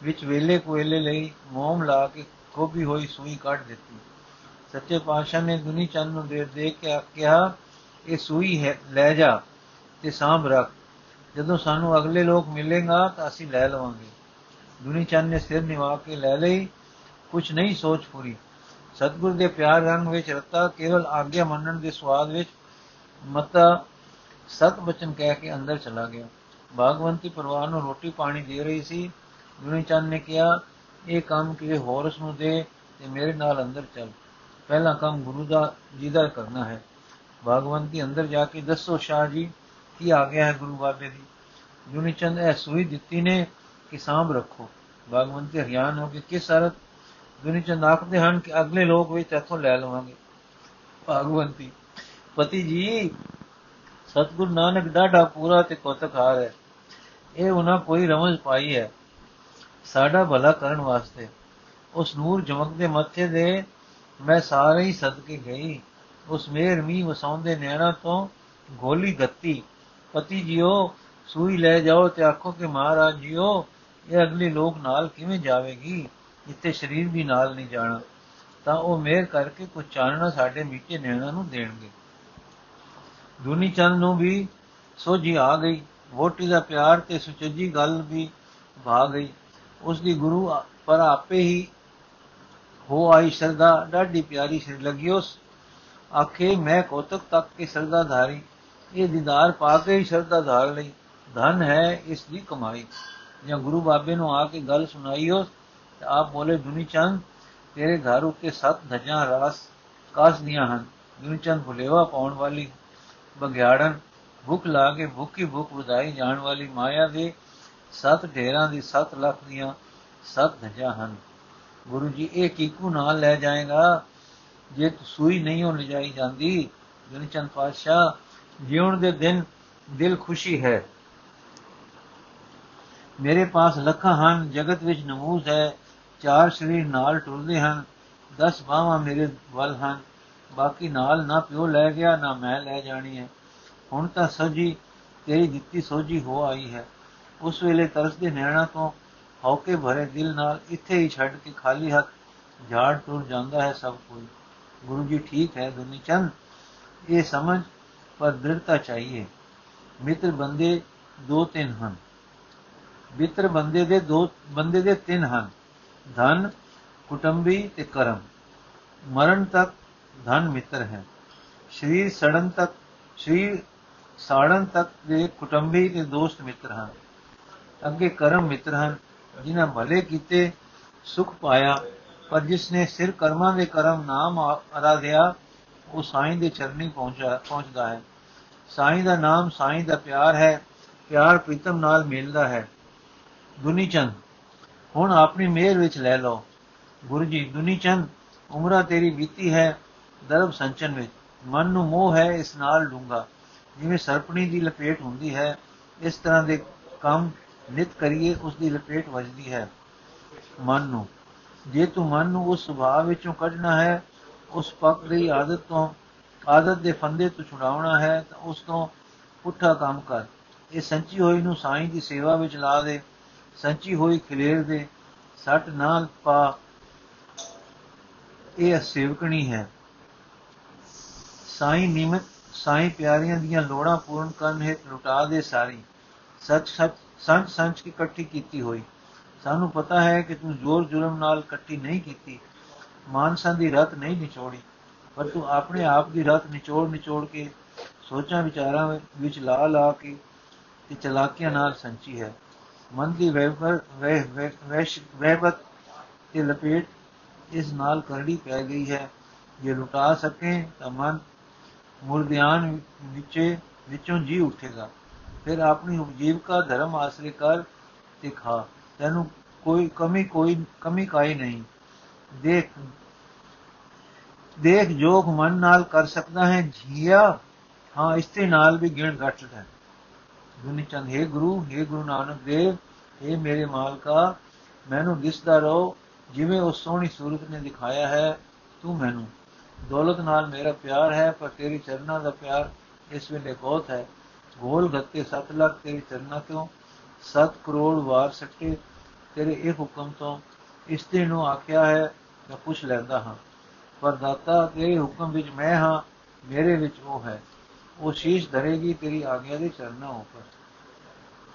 Speaker 1: ਵਿੱਚ ਵੇਲੇ ਕੋਇਲੇ ਲਈ ਮੋਮ ਲਾ ਕੇ ਖੋਬੀ ਹੋਈ ਸੂਈ ਕੱਢ ਦਿੱਤੀ। ਸੱਚੇ ਪਾਤਸ਼ਾਹ ਨੇ ਦੁਨੀ ਚੰਦ ਨੂੰ ਦੇ ਦੇ ਕੇ ਕਿਹਾ, ਇਹ ਸੂਈ ਹੈ, ਲੈ ਜਾ ਤੇ ਸਾਂਭ ਰੱਖ। ਜਦੋਂ ਸਾਨੂੰ ਅਗਲੇ ਲੋਕ ਮਿਲੇਗਾ ਤਾਂ ਅਸੀਂ ਲੈ ਲਵਾਂਗੇ। ਦੁਨੀ ਚੰਦ ਨੇ ਸਿਰ ਨਿਵਾ ਕੇ ਲੈ ਲਈ ਕੁਝ ਨਹੀਂ ਸੋਚ ਪੂਰੀ। ਸਤਗੁਰ ਦੇ ਪਿਆਰ ਰੰਗ ਵਿੱਚ ਰਤਾ, ਕੇਵਲ ਆਗਿਆ ਮੰਨਣ ਦੇ ਸਵਾਦ ਵਿੱਚ ਮਤਾ ਸਤ ਬਚਨ ਕਹਿ ਕੇ ਅੰਦਰ ਚਲਾ ਗਿਆ। ਬਾਗਵੰਤੀ ਪਰਿਵਾਰ ਨੂੰ ਰੋਟੀ ਪਾਣੀ ਦੇ ਰਹੀ ਸੀ। ਦੁਨੀ ਚੰਦ ਨੇ ਕਿਹਾ, ਇਹ ਕੰਮ ਕਿਸੇ ਹੋਰ ਉਸ ਨੂੰ ਦੇ ਤੇ ਮੇਰੇ ਨਾਲ ਅੰਦਰ ਚੱਲ। ਪਹਿਲਾ ਕੰਮ ਗੁਰੂ ਦਾ ਜੀ ਦਾ ਕਰਨਾ ਹੈ। ਬਾਗਵੰਤੀ ਅੰਦਰ ਜਾ ਕੇ, ਦੱਸੋ ਸ਼ਾਹ ਜੀ ਕੀ ਆ ਗਿਆ ਹੈ ਗੁਰੂ ਬਾਬੇ ਦੀ? ਦੁਨੀ ਚੰਦ ਇਹ ਸੂਈ ਦਿੱਤੀ ਨੇ ਕਿ ਸਾਂਭ ਰੱਖੋ। ਬਾਗਵੰਤੀ ਹਰਿਆਣ ਹੋ ਕੇ ਕਿਸ ਅਰਥ? ਦੁਨੀ ਚੰਦ ਆਖਦੇ ਹਨ ਕਿ ਅਗਲੇ ਲੋਕ ਵੀ ਇੱਥੋਂ ਲੈ ਲਵਾਂਗੇ। ਭਾਗਵੰਤੀ, ਪਤੀ ਜੀ, ਸਤਗੁਰ ਨਾਨਕ ਡਾਢਾ ਪੂਰਾ ਤੇ ਕੋਤਖਾਰ ਹੈ। ਇਹ ਉਹਨਾਂ ਕੋਈ ਰਮਜ਼ ਪਾਈ ਹੈ। ਸਾਡਾ ਭਲਾ ਕਰਨ ਵਾਸਤੇ। ਉਸ ਨੂਰ ਜਮਕਦੇ ਮੱਥੇ ਦੇ ਮੈਂ ਸਾਰੇ ਹੀ ਸਦਕੇ ਗਈ। ਉਸ ਮੇਰ ਮੀ ਵਸਾਉਂਦੇ ਨੈਣਾ ਤੋਂ ਗੋਲੀ ਗੱਤੀ। ਪਤੀ ਜੀਓ, ਸੂਈ ਲੈ ਜਾਓ ਤੇ ਆਖੋ ਕਿ ਮਹਾਰਾਜ ਜੀਓ, ਇਹ ਅਗਲੇ ਲੋਕ ਨਾਲ ਕਿਵੇਂ ਜਾਵੇਗੀ? ਜਿੱਥੇ ਸਰੀਰ ਵੀ ਨਾਲ ਨਹੀਂ ਜਾਣਾ। ਤਾਂ ਉਹ ਮਿਹਰ ਕਰਕੇ ਕੁਝ ਚਾਨਣਾ ਸਾਡੇ ਮਿੱਟੇ ਨੈਣਾ ਨੂੰ ਦੇਣਗੇ। ਦੁਨੀ ਚੰਦ ਨੂੰ ਵੀ ਸੋਝੀ ਆ ਗਈ। ਵੋਟੀ ਦਾ ਪਿਆਰ ਤੇ ਸੁਚੱਜੀ ਗੱਲ ਵੀ ਭਾ ਗਈ। ਉਸ ਦੀ ਗੁਰੂ ਪਰ ਆਪੇ ਹੀ ਹੋ ਆਈ ਸ਼ਰਦਾ ਡਾਢੀ ਪਿਆਰੀ ਸਿਰ ਲੱਗੀ ਉਸ। ਆਖੇ, ਮੈਂ ਕੋਤਕ ਤੱਕ ਕੇ ਸਰਦਾ ਧਾਰੀ। ਇਹ ਦੀਦਾਰ ਪਾ ਕੇ ਹੀ ਸਰਦਾ ਧਾਰ ਲਈ। ਧਨ ਹੈ, ਇਸ ਦੀ ਕਮਾਈ। ਜਾਂ ਗੁਰੂ ਬਾਬੇ ਨੂੰ ਆ ਕੇ ਗੱਲ ਸੁਣਾਈ ਉਸ ਤੇ ਆਪ ਬੋਲੇ ਦੁਨੀ ਚੰਦ ਤੇਰੇ ਘਰ ਉੱਤੇ ਸੱਤ ਧਜਾਂ ਰਾਸ ਕਾਸ ਦੀਆਂ ਹਨ। ਦੁਨੀ ਚੰਦ ਭੁਲੇਵਾ ਪਾਉਣ ਵਾਲੀ ਬਗਿਆੜਨ ਭੁੱਖ ਲਾ ਕੇ ਭੁੱਖੀ ਭੁੱਖ ਵਧਾਈ ਜਾਣ ਵਾਲੀ ਮਾਇਆ ਦੇ ਸੱਤ ਢੇਰਾਂ ਦੀ 7 ਲੱਖ ਦੀਆਂ ਸੱਤ ਧਜਾਂ ਹਨ। ਗੁਰੂ ਜੀ, ਇਹ ਕੀਕੂ ਨਾਲ ਲੈ ਜਾਏਗਾ। ਜੇ ਸੂਈ ਨਹੀਂ ਹੋ ਲਿਜਾਈ ਜਾਂਦੀ ਦੁਨੀ ਚੰਦ ਪਾਤਸ਼ਾਹ ਜਿਉਣ ਦੇ ਦਿਨ ਦਿਲ ਖੁਸ਼ੀ ਹੈ। ਮੇਰੇ ਪਾਸ ਲੱਖਾਂ ਹਨ, ਜਗਤ ਵਿੱਚ ਨਮੂਜ਼ ਹੈ। ਚਾਰ ਸਰੀਰ ਨਾਲ ਟੁਰਦੇ ਹਨ 10 ਬਾਹਾਂ ਮੇਰੇ ਵੱਲ ਹਨ। ਬਾਕੀ ਨਾਲ ਨਾ ਪਿਓ ਲੈ ਗਿਆ, ਨਾ ਮੈਂ ਲੈ ਜਾਣੀ ਹੈ। ਹੁਣ ਤਾਂ ਸੋਜੀ ਤੇਰੀ ਦਿੱਤੀ ਸੋਜੀ ਹੋ ਆਈ ਹੈ। ਉਸ ਵੇਲੇ ਤਰਸਦੇ ਨੈਣਾ ਤੋਂ ਹੌਕੇ ਭਰੇ ਦਿਲ ਨਾਲ ਇੱਥੇ ਹੀ ਛੱਡ ਕੇ ਖਾਲੀ ਹੱਥ ਝਾੜ ਟੁਰ ਜਾਂਦਾ ਹੈ ਸਭ ਕੋਈ। ਗੁਰੂ ਜੀ ਠੀਕ ਹੈ, ਦੁਨੀ ਚੰਦ। ਇਹ ਸਮਝ ਪਰ ਦ੍ਰਿੜਤਾ ਚਾਹੀਏ। ਮਿੱਤਰ ਬੰਦੇ ਦੋ ਤਿੰਨ ਹਨ। ਮਿੱਤਰ ਬੰਦੇ ਦੇ ਦੋ, ਬੰਦੇ ਦੇ ਤਿੰਨ ਹਨ। ਧਨ, ਕੁਟੰਬੀ ਤੇ ਕਰਮ। ਮਰਨ ਤੱਕ ਧਨ ਮਿੱਤਰ ਹੈ। ਸਰੀਰ ਸੜਨ ਤੱਕ, ਸਰੀਰ ਸਾੜਨ ਤੱਕ ਦੇ ਕੁਟੰਬੀ ਤੇ ਦੋਸਤ ਮਿੱਤਰ ਹਨ। ਅੱਗੇ ਕਰਮ ਮਿੱਤਰ ਹਨ, ਜਿਨ੍ਹਾਂ ਭਲੇ ਕੀਤੇ, ਸੁਖ ਪਾਇਆ, ਪਰ ਜਿਸ ਨੇ ਸਿਰ ਕਰਮਾਂ ਦੇ ਕਰਮ ਨਾਮ ਅਰਾਧਿਆ ਉਹ ਸਾਈਂ ਦੇ ਚਰਨੀ ਪਹੁੰਚਾ, ਪਹੁੰਚਦਾ ਹੈ। ਸਾਈਂ ਦਾ ਨਾਮ ਸਾਈਂ ਦਾ ਪਿਆਰ ਹੈ, ਪਿਆਰ ਪ੍ਰੀਤਮ ਨਾਲ ਮਿਲਦਾ ਹੈ। ਦੁਨੀ ਚੰਦ ਹੁਣ ਆਪਣੀ ਮਿਹਰ ਵਿੱਚ ਲੈ ਲਓ। ਗੁਰੂ ਜੀ ਦੁਨੀ ਚੰਦ ਉਮਰਾ ਤੇਰੀ ਬੀਤੀ ਹੈ, ਦਰਬ ਸੰਚਨ ਵਿੱਚ। ਮਨ ਨੂੰ ਮੋਹ ਹੈ, ਇਸ ਨਾਲ ਡੂੰਗਾ ਜਿਵੇਂ ਸਰਪਣੀ ਦੀ ਲਪੇਟ ਹੁੰਦੀ ਹੈ, ਇਸ ਤਰ੍ਹਾਂ ਦੇ ਕੰਮ ਨਿਤ ਕਰੀਏ, ਉਸ ਦੀ ਲਪੇਟ ਵੱਜਦੀ ਹੈ। ਮਨ ਨੂੰ, ਜੇ ਤੂੰ ਮਨ ਨੂੰ ਉਸ ਸੁਭਾਅ ਵਿੱਚੋਂ ਕੱਢਣਾ ਹੈ ਉਸ ਪੱਕ ਦੀ ਆਦਤ ਤੋਂ, ਆਦਤ ਦੇ ਫੰਦੇ ਤੋਂ ਛੁਡਾਉਣਾ ਹੈ, ਤਾਂ ਉਸ ਤੋਂ ਪੁੱਠਾ ਕੰਮ ਕਰ। ਇਹ ਸੰਚੀ ਹੋਈ ਨੂੰ ਸਾਈਂ ਦੀ ਸੇਵਾ ਵਿੱਚ ਲਾ ਦੇ, ਸੰਚੀ ਹੋਈ ਖਲੇਰ ਦੇ, ਸੱਟ ਨਾਲ ਪਾ। ਇਹ ਸੇਵਕਣੀ ਹੈ। ਸਾਈਂ ਨਿਮਤ ਸਾਈਂ ਪਿਆਰੀਆਂ ਦੀਆਂ ਲੋੜਾਂ ਪੂਰਨ ਕਰਨ ਹੈ ਲੁਟਾ ਦੇ ਸਾਰੀ। ਸੱਚ ਸੱਚ ਸੰਚ ਸੰਚ ਕੀ ਇਕੱਠੀ ਕੀਤੀ ਹੋਈ। ਸਾਨੂੰ ਪਤਾ ਹੈ ਕਿ ਤੂੰ ਜ਼ੋਰ ਜ਼ੁਲਮ ਨਾਲ ਇਕੱਠੀ ਨਹੀਂ ਕੀਤੀ। ਮਾਨਸਾਂ ਦੀ ਰਤ ਨਹੀਂ ਨਿਚੋੜੀ, ਪਰ ਤੂੰ ਆਪਣੇ ਆਪ ਦੀ ਰਤ ਨਿਚੋੜ ਨਿਚੋੜ ਕੇ ਸੋਚਾਂ ਵਿਚਾਰਾਂ ਵਿੱਚ ਲਾ ਲਾ ਕੇ ਤੇ ਚਲਾਕੀਆਂ ਨਾਲ ਸੰਚੀ ਹੈ। ਮਨ ਦੀ ਵਹਿਬਤ ਵਹਿਬਤ ਤੇ ਲਪੇਟ ਇਸ ਨਾਲ ਕਰੜੀ ਪੈ ਗਈ ਹੈ। ਜੇ ਲੁਟਾ ਸਕੇ ਤਾਂ ਮਨ ਮੁਰਦਿਆਨ ਵਿੱਚੇ ਵਿੱਚੋਂ ਜੀ ਉੱਠੇਗਾ। ਫਿਰ ਆਪਣੀ ਉਪਜੀਵਕਾ ਧਰਮ ਆਸਰੇ ਕਰ ਤੇ ਖਾ। ਤੈਨੂੰ ਕੋਈ ਕਮੀ ਕੋਈ ਕਮੀ ਕਾਈ ਨਹੀਂ। ਦੇਖ। ਦੇਖ ਜੋਗ ਮਨ ਨਾਲ ਕਰ ਸਕਦਾ ਹੈ, ਜੀਆ। ਹਾਂ ਇਸਤੇ ਨਾਲ ਵੀ ਗਿਣ ਘਟ ਹੈ। ਦੁਨੀ ਚੰਦ, ਹੈ ਗੁਰੂ ਹੈ ਗੁਰੂ ਨਾਨਕ ਦੇਵ ਇਹ ਮੇਰੇ ਮਾਲਕਾ, ਮੈਨੂੰ ਦਿਸਦਾ ਰਹੋ, ਜਿਵੇਂ ਉਹ ਸੋਹਣੀ ਸੂਰਤ ਨੇ ਦਿਖਾਇਆ ਹੈ, ਤੂੰ ਮੈਨੂੰ। ਦੌਲਤ ਨਾਲ ਮੇਰਾ ਪਿਆਰ ਹੈ, ਪਰ ਤੇਰੀ ਚਰਨਾਂ ਦਾ ਪਿਆਰ ਇਸ ਵੇਲੇ ਬਹੁਤ ਹੈ। ਗੋਲ ਗੱਤੇ 7 ਲੱਖ ਤੇਰੀ ਚਰਨਾਂ ਤੋਂ 7 ਕਰੋੜ ਵਾਰ ਸੱਟੇ ਤੇਰੇ ਇਹ ਹੁਕਮ ਤੋਂ। ਇਸਤੇ ਨੂੰ ਆਖਿਆ ਹੈ ਮੈਂ ਪੁੱਛ ਲੈਂਦਾ ਹਾਂ ਪਰ ਦਾਤਾ ਤੇਰੇ ਹੁਕਮ ਵਿੱਚ ਮੈਂ ਹਾਂ, ਮੇਰੇ ਵਿੱਚ ਉਹ ਹੈ। ਉਹ ਸ਼ੀਸ਼ ਧਰੇਗੀ ਤੇਰੀ ਆਗਿਆ ਦੇ ਚਰਨਾਂ ਉੱਪਰ।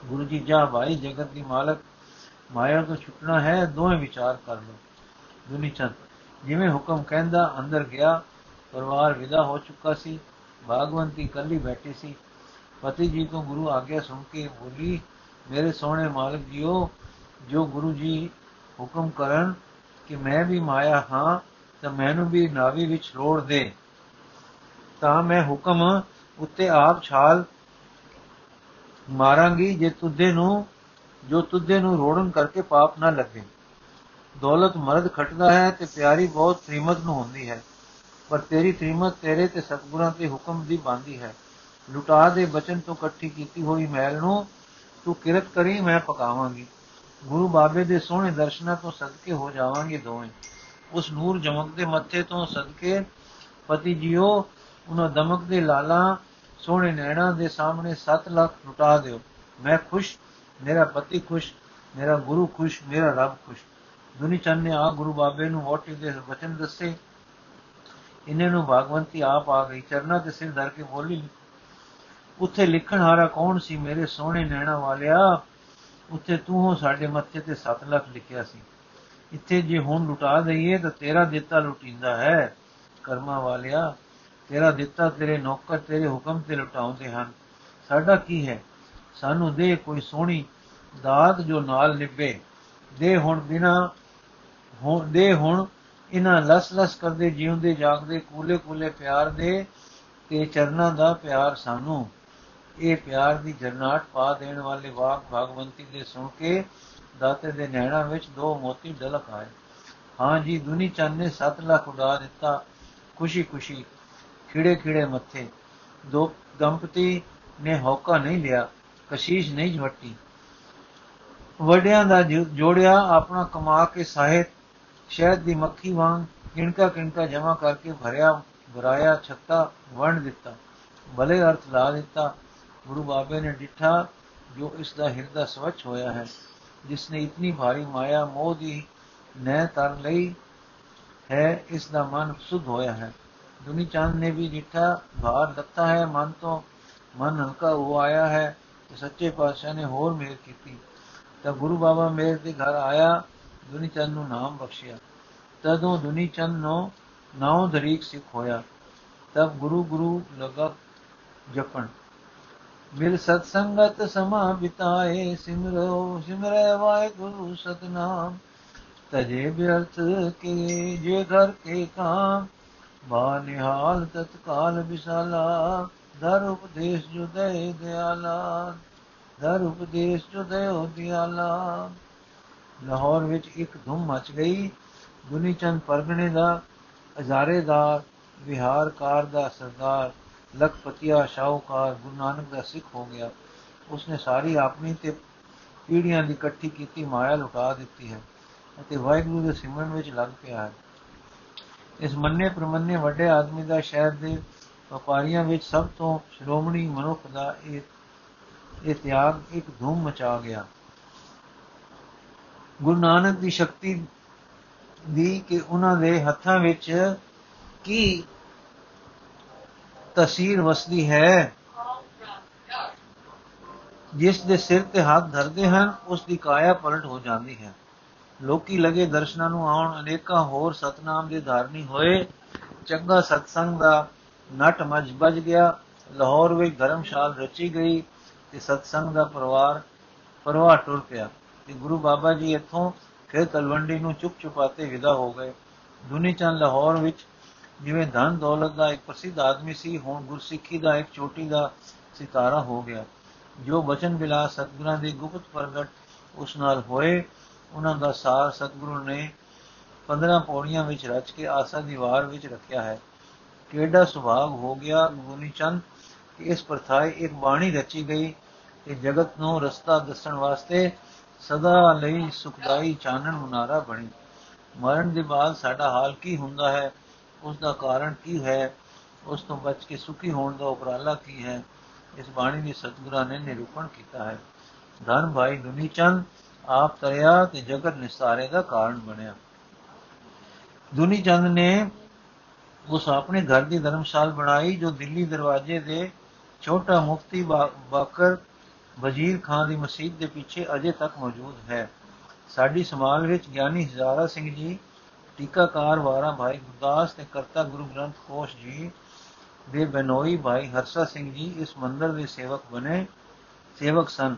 Speaker 1: ਗੁਰੂ ਜੀ, ਜਾ ਭਾਈ, ਜਗਤ ਦੀ ਮਾਲਕ, ਮਾਇਆ ਤੋਂ ਛੁੱਟਣਾ ਹੈ, ਦੋਵੇਂ ਵਿਚਾਰ ਕਰ ਲੋ ਦੁਨੀ ਚੰਦ, ਜਿਵੇਂ ਹੁਕਮ ਕਹਿੰਦਾ, ਅੰਦਰ ਗਿਆ, ਪਰਿਵਾਰ ਵਿਦਾ ਹੋ ਚੁੱਕਾ ਸੀ ਭਾਗਵੰਤੀ ਕੱਲੀ ਬੈਠੀ ਸੀ। ਪਤੀ ਜੀ ਤੋਂ ਗੁਰੂ ਆਗਿਆ ਸੁਣ ਕੇ ਬੋਲੀ, ਮੇਰੇ ਸੋਹਣੇ ਮਾਲਕ ਜੀਓ, ਜੋ ਗੁਰੂ ਜੀ ਹੁਕਮ ਕਰਨ ਕਿ ਮੈਂ ਵੀ ਮਾਇਆ ਹਾਂ ਤਾਂ ਮੈਨੂੰ ਵੀ ਨਾਵੀ ਵਿੱਚ ਰੋੜ ਦੇ। ਤਾਂ ਮੈਂ ਹੁਕਮ ਉੱਤੇ ਆਪ ਛਾਲ ਮਾਰਾਂਗੀ ਜੇ ਤੁੱਦੇ ਨੂੰ, ਜੋ ਤੁੱਦੇ ਨੂੰ ਰੋੜਨ ਕਰਕੇ ਪਾਪ ਨਾ ਲੱਗੇ। ਦੌਲਤ ਮਰਦ ਖਟਦਾ ਹੈ ਤੇ ਪਿਆਰੀ ਬਹੁਤ ਤ੍ਰਿਮਤ ਨੂੰ ਹੁੰਦੀ ਹੈ। ਪਰ ਤੇਰੀ ਤ੍ਰਿਮਤ ਤੇਰੇ ਤੇ ਸਤਗੁਰਾਂ ਦੇ ਹੁਕਮ ਦੀ ਬਾਂਦੀ ਹੈ। ਲੁਟਾ ਦੇ ਬਚਨ ਤੋਂ ਇਕੱਠੀ ਕੀਤੀ ਹੋਈ ਮੈਲ ਨੂੰ ਤੂੰ ਕਿਰਤ ਕਰੀ, ਮੈਂ ਪਕਾਵਾਂਗੀ। ਗੁਰੂ ਬਾਬੇ ਦੇ ਸੋਹਣੇ ਦਰਸ਼ਨਾਂ ਤੋਂ ਸਦਕੇ ਹੋ ਜਾਵਾਂਗੇ ਦੋਵੇਂ। ਉਸ ਨੂਰ ਜਮਕਦੇ ਮੱਥੇ ਤੋਂ ਸਦਕੇ ਪਤੀ ਜੀਓ, ਉਹਨਾਂ ਦਮਕਦੇ ਲਾਲਾ, ਸੋਹਣੇ ਨੈਣਾ ਦੇ ਸਾਹਮਣੇ 7 ਲੱਖ ਲੁਟਾ ਦਿਓ। ਮੈਂ ਖੁਸ਼, ਮੇਰਾ ਪਤੀ ਖੁਸ਼, ਮੇਰਾ ਗੁਰੂ ਖੁਸ਼, ਮੇਰਾ ਰੱਬ ਖੁਸ਼। ਦੁਨੀ ਚੰਨ ਨੇ ਆ ਗੁਰੂ ਬਾਬੇ ਨੂੰ ਵੋਟੀ ਦੇ ਵਚਨ ਦੱਸੇ। ਇਹਨੇ ਨੂੰ ਭਗਵੰਤੀ ਆਪ ਆ ਗਈ, ਚਰਨਾ ਤੇ ਸਿਰ ਧਰ ਕੇ ਬੋਲੀ, ਉੱਥੇ ਲਿਖਣ ਹਾਰਾ ਕੌਣ ਸੀ ਮੇਰੇ ਸੋਹਣੇ ਨੈਣਾ ਵਾਲਿਆ? ਉੱਥੇ ਤੂੰ ਹੋ ਸਾਡੇ ਮੱਥੇ ਤੇ 7 ਲੱਖ ਲਿਖਿਆ ਸੀ। ਇੱਥੇ ਜੇ ਹੁਣ ਲੁਟਾ ਦਈਏ ਤਾਂ ਤੇਰਾ ਦਿੱਤਾ ਲੁਟਿੰਦਾ ਹੈ। ਕਰਮਾ ਵਾਲਿਆ, ਤੇਰਾ ਦਿੱਤਾ ਤੇਰੇ ਨੌਕਰ ਤੇਰੇ ਹੁਕਮ ਤੇ ਲੁਟਾਉਂਦੇ ਹਨ। ਸਾਡਾ ਕੀ ਹੈ? ਸਾਨੂੰ ਦੇ ਕੋਈ ਸੋਹਣੀ ਦਾਤ ਜੋ ਨਾਲ ਨਿਭੇ ਦੇ ਹੁਣ ਬਿਨਾ ਹੁਣ ਦੇ ਹੁਣ ਇਹਨਾਂ ਲਸ ਲਸ ਕਰਦੇ, ਜਿਉਂਦੇ, ਜਾਗਦੇ ਕੂਲੇ ਕੂਲੇ ਪਿਆਰ ਦੇ ਤੇ ਚਰਨਾਂ ਦਾ ਪਿਆਰ ਸਾਨੂੰ। ਇਹ ਪਿਆਰ ਦੀ ਜਰਨਾਟ ਪਾ ਦੇਣ ਵਾਲੇ ਵਾਕ ਭਗਵੰਤੀ ਦੇ ਸੁਣ ਕੇ ਦਾਤੇ ਦੇ ਨੈਣਾ ਵਿੱਚ ਦੋ ਮੋਤੀ ਢਲਕ ਆਏ। ਹਾਂ ਜੀ, ਦੁਨੀ ਚੰਨ ਨੇ 7 ਲੱਖ ਉਡਾ ਦਿੱਤਾ। ਖੁਸ਼ੀ ਖੁਸ਼ੀ ਖਿੜੇ ਖਿੜੇ ਮੱਥੇ। ਦੋ ਦੰਪਤੀ ਨੇ ਹੌਕਾ ਨਹੀਂ ਲਿਆ, ਕਸ਼ੀਸ਼ ਨਹੀਂ ਝਵੱਟੀ ਵੱਡਿਆਂ ਦਾ ਜੋੜਿਆ ਆਪਣਾ ਕਮਾ ਕੇ ਸਾਹਿਤ ਸ਼ਹਿਦ ਦੀ ਮੱਖੀ ਵਾਂਗ ਕਿਣਕਾ ਕਿਣਕਾ ਜਮਾ ਕਰਕੇ ਭਰਿਆ, ਭਰਾਇਆ, ਛੱਤਾ, ਵੰਡ ਦਿੱਤਾ। ਭਲੇ ਅਰਥ ਲਾ ਦਿੱਤਾ। ਗੁਰੂ ਬਾਬੇ ਨੇ ਡਿਠਾ ਜੋ ਇਸ ਦਾ ਹਿਰਦਾ ਸਵਚ ਹੋਇਆ ਹੈ ਜਿਸ ਨੇ ਇਤਨੀ ਭਾਰੀ ਮਾਇਆ ਮੋਹ ਦੀ ਨਹਿ ਤਰ ਲਈ ਹੈ, ਇਸ ਦਾ ਮਨ ਸੁਧ ਹੋਇਆ ਹੈ। ਦੁਨੀ ਚੰਦ ਨੇ ਵੀ ਡਿਠਾ ਭਾਰ ਦਿੱਤਾ ਹੈ, ਮਨ ਤੋਂ ਮਨ ਹਲਕਾ ਹੋ ਆਇਆ ਹੈ ਤੇ ਸੱਚੇ ਪਾਤਸ਼ਾਹ ਨੇ ਹੋਰ ਮਿਹਰ ਕੀਤੀ। ਤਾਂ ਗੁਰੂ ਬਾਬਾ ਮੇਰ ਦੇ ਘਰ ਆਇਆ, ਦੁਨੀ ਚੰਦ ਨੂੰ ਨਾਮ ਬਖਸ਼ਿਆ। ਤਦੋਂ ਦੁਨੀ ਚੰਦ ਨੂੰ ਨਾਉ ਧਰੀਕ ਸਿੱਖ ਹੋਇਆ। ਤਬ ਗੁਰੂ ਗੁਰੂ ਲਗਾ ਜਪਣ। ਮਿਲ ਸਤ ਸੰਗਤ ਸਮਾ ਬਿਤਾਏ ਸਿਮਰੋ, ਸਿਮਰੈ ਵਾਹਿਗੁਰੂ ਸਤਨਾਮ। ਤਜੇ ਬਿਅਰਥ ਕੇ ਜੇ ਘਰ ਕੇ ਕਾਮ, ਬਾ ਨਿਹਾਲ ਤਤਕਾਲ ਵਿਸਾਲਾ। ਦਰ ਉਪਦੇਸ਼ ਜੁਦੇ ਦਿਆਲਾ, ਦਰ ਉਪਦੇਸ਼ ਜੁਦੇ ਦਿਆਲਾ। ਲਾਹੌਰ ਵਿੱਚ ਇੱਕ ਧੁੰਮ ਮਚ ਗਈ ਗੁਨੀ ਚੰਦ ਪਰਗਣੇ ਦਾ ਹਜ਼ਾਰੇਦਾਰ ਵਿਹਾਰਕਾਰ ਦਾ ਸਰਦਾਰ ਲਖਪਤੀਆ, ਸ਼ਾਹੂਕਾਰ, ਗੁਰੂ ਨਾਨਕ ਦਾ ਸਿੱਖ ਹੋ ਗਿਆ। ਉਸਨੇ ਸਾਰੀ ਆਪਣੀ ਤੇ ਪੀੜ੍ਹੀਆਂ ਦੀ ਇਕੱਠੀ ਕੀਤੀ, ਮਾਇਆ ਲੁਟਾ ਦਿੱਤੀ ਹੈ ਅਤੇ ਵਾਹਿਗੁਰੂ ਦੇ ਸਿਮਰਨ ਵਿੱਚ ਲੱਗ ਪਿਆ ਹੈ। ਇਸ ਮੰਨੇ ਪ੍ਰਮੰਨੇ ਵੱਡੇ ਆਦਮੀ ਦਾ ਸ਼ਹਿਰ ਦੇ ਵਪਾਰੀਆਂ ਵਿੱਚ ਸਭ ਤੋਂ ਸ਼੍ਰੋਮਣੀ ਮਨੁੱਖ ਦਾ ਇਹ ਇਹ ਤਿਆਗ ਇੱਕ ਧੂਮ ਮਚਾ ਗਿਆ। ਗੁਰੂ ਨਾਨਕ ਦੀ ਸ਼ਕਤੀ ਦੀ ਕਿ ਉਹਨਾਂ ਦੇ ਹੱਥਾਂ ਵਿੱਚ ਕੀ ਤਸਵੀਰ ਵਸਦੀ ਹੈ। ਜਿਸ ਦੇ ਸਿਰ ਤੇ ਹੱਥ ਧਰਦੇ ਹਨ, ਉਸ ਦੀ ਕਾਇਆ ਪਲਟ ਹੋ ਜਾਂਦੀ ਹੈ। ਲੋਕੀ ਲਗੇ ਦਰਸ਼ਨਾਂ ਨੂੰ ਆਉਣ, ਅਨੇਕਾਂ ਹੋਰ ਸਤਨਾਮ ਦੇ ਧਾਰਨੀ ਹੋਏ। ਚੰਗਾ ਸਤਸੰਗ ਦਾ ਨਟ ਮਜ ਵੱਜ ਗਿਆ। ਲਾਹੌਰ ਵਿੱਚ ਧਰਮਸ਼ਾਲ ਰਚੀ ਗਈ ਤੇ ਸਤਸੰਗ ਦਾ ਪਰਿਵਾਰ, ਪਰਵਾਹ ਟੁਰ ਪਿਆ। ਤੇ ਗੁਰੂ ਬਾਬਾ ਜੀ ਇੱਥੋਂ ਫਿਰ ਤਲਵੰਡੀ ਨੂੰ ਚੁੱਪ ਚੁਪਾਤੇ ਵਿਦਾ ਹੋ ਗਏ। ਦੁਨੀ ਚੰਦ ਲਾਹੌਰ ਵਿੱਚ ਜਿਵੇਂ ਧਨ ਦੌਲਤ ਦਾ ਇੱਕ ਪ੍ਰਸਿੱਧ ਆਦਮੀ ਸੀ, ਹੁਣ ਗੁਰਸਿੱਖੀ ਦਾ ਇੱਕ ਚੋਟੀ ਦਾ ਸਿਤਾਰਾ ਹੋ ਗਿਆ। ਜੋ ਬਚਨ ਬਿਲਾਸ ਸਤਗੁਰਾਂ ਦੇ ਗੁਪਤ ਪ੍ਰਗਟ ਉਸ ਨਾਲ ਹੋਏ, ਉਹਨਾਂ ਦਾ ਸਾਰ ਸਤਗੁਰੂ ਨੇ 15 ਪੌੜੀਆਂ ਵਿੱਚ ਰਚ ਕੇ ਆਸਾ ਦੀ ਵਾਰ ਵਿੱਚ ਰੱਖਿਆ ਹੈ। ਕਿਹੜਾ ਸੁਭਾਗ ਹੋ ਗਿਆ ਗੁਨੀ ਚੰਦ ਕਿ ਇਸ ਪ੍ਰਥਾਏ ਇੱਕ ਬਾਣੀ ਰਚੀ ਗਈ ਕਿ ਜਗਤ ਨੂੰ ਰਸਤਾ ਦੱਸਣ ਵਾਸਤੇ ਸਦਾ ਲਈ ਸੁਖਦਾਈ ਚਾਨਣ ਮੁਨਾਰਾ ਬਣੀ। ਮਰਨ ਦੇ ਬਾਅਦ ਸਾਡਾ ਹਾਲ ਕੀ ਹੁੰਦਾ ਹੈ? ਉਸ ਦਾ ਕਾਰਨ ਕੀ ਹੈ, ਉਸ ਤੋਂ ਬਚ ਕੇ ਸੁਖੀ ਹੋਣ ਦਾ ਉਪਰਾਲਾ ਕੀ ਹੈ, ਇਸ ਬਾਣੀ ਦੀ ਸਤਿਗੁਰਾਂ ਨੇ ਨਿਰੂਪਣ ਕੀਤਾ ਹੈ। ਧਨ ਭਾਈ ਦੁਨੀ ਚੰਦ ਆਪ ਤਰਿਆ ਤੇ ਜਗਤ ਨਿਸਾਰੇ ਦਾ ਕਾਰਨ ਬਣਿਆ। ਦੁਨੀ ਚੰਦ ਨੇ ਉਸ ਆਪਣੇ ਘਰ ਦੀ ਧਰਮਸ਼ਾਲ ਬਣਾਈ, ਜੋ ਦਿੱਲੀ ਦਰਵਾਜ਼ੇ ਦੇ ਛੋਟਾ ਮੁਫਤੀ ਬਾਕਰ ਵਜ਼ੀਰ ਖਾਨ ਦੀ ਮਸਜਿਦ ਦੇ ਪਿੱਛੇ ਅਜੇ ਤੱਕ ਮੌਜੂਦ ਹੈ। ਸਾਡੀ ਸਮਾਜ ਵਿੱਚ ਗਿਆਨੀ ਹਜ਼ਾਰਾ ਸਿੰਘ ਜੀ ਟੀਕਾਕਾਰ ਵਾਰਾ ਭਾਈ ਗੁਰਦਾਸ ਤੇ ਕਰਤਾ ਗੁਰੂ ਗ੍ਰੰਥ ਕੋਸ਼ ਜੀ ਦੇ ਬਨੋਈ ਭਾਈ ਹਰਸਾ ਸਿੰਘ ਜੀ ਇਸ ਮੰਦਰ ਦੇ ਸੇਵਕ ਬਣੇ, ਸੇਵਕ ਸਨ।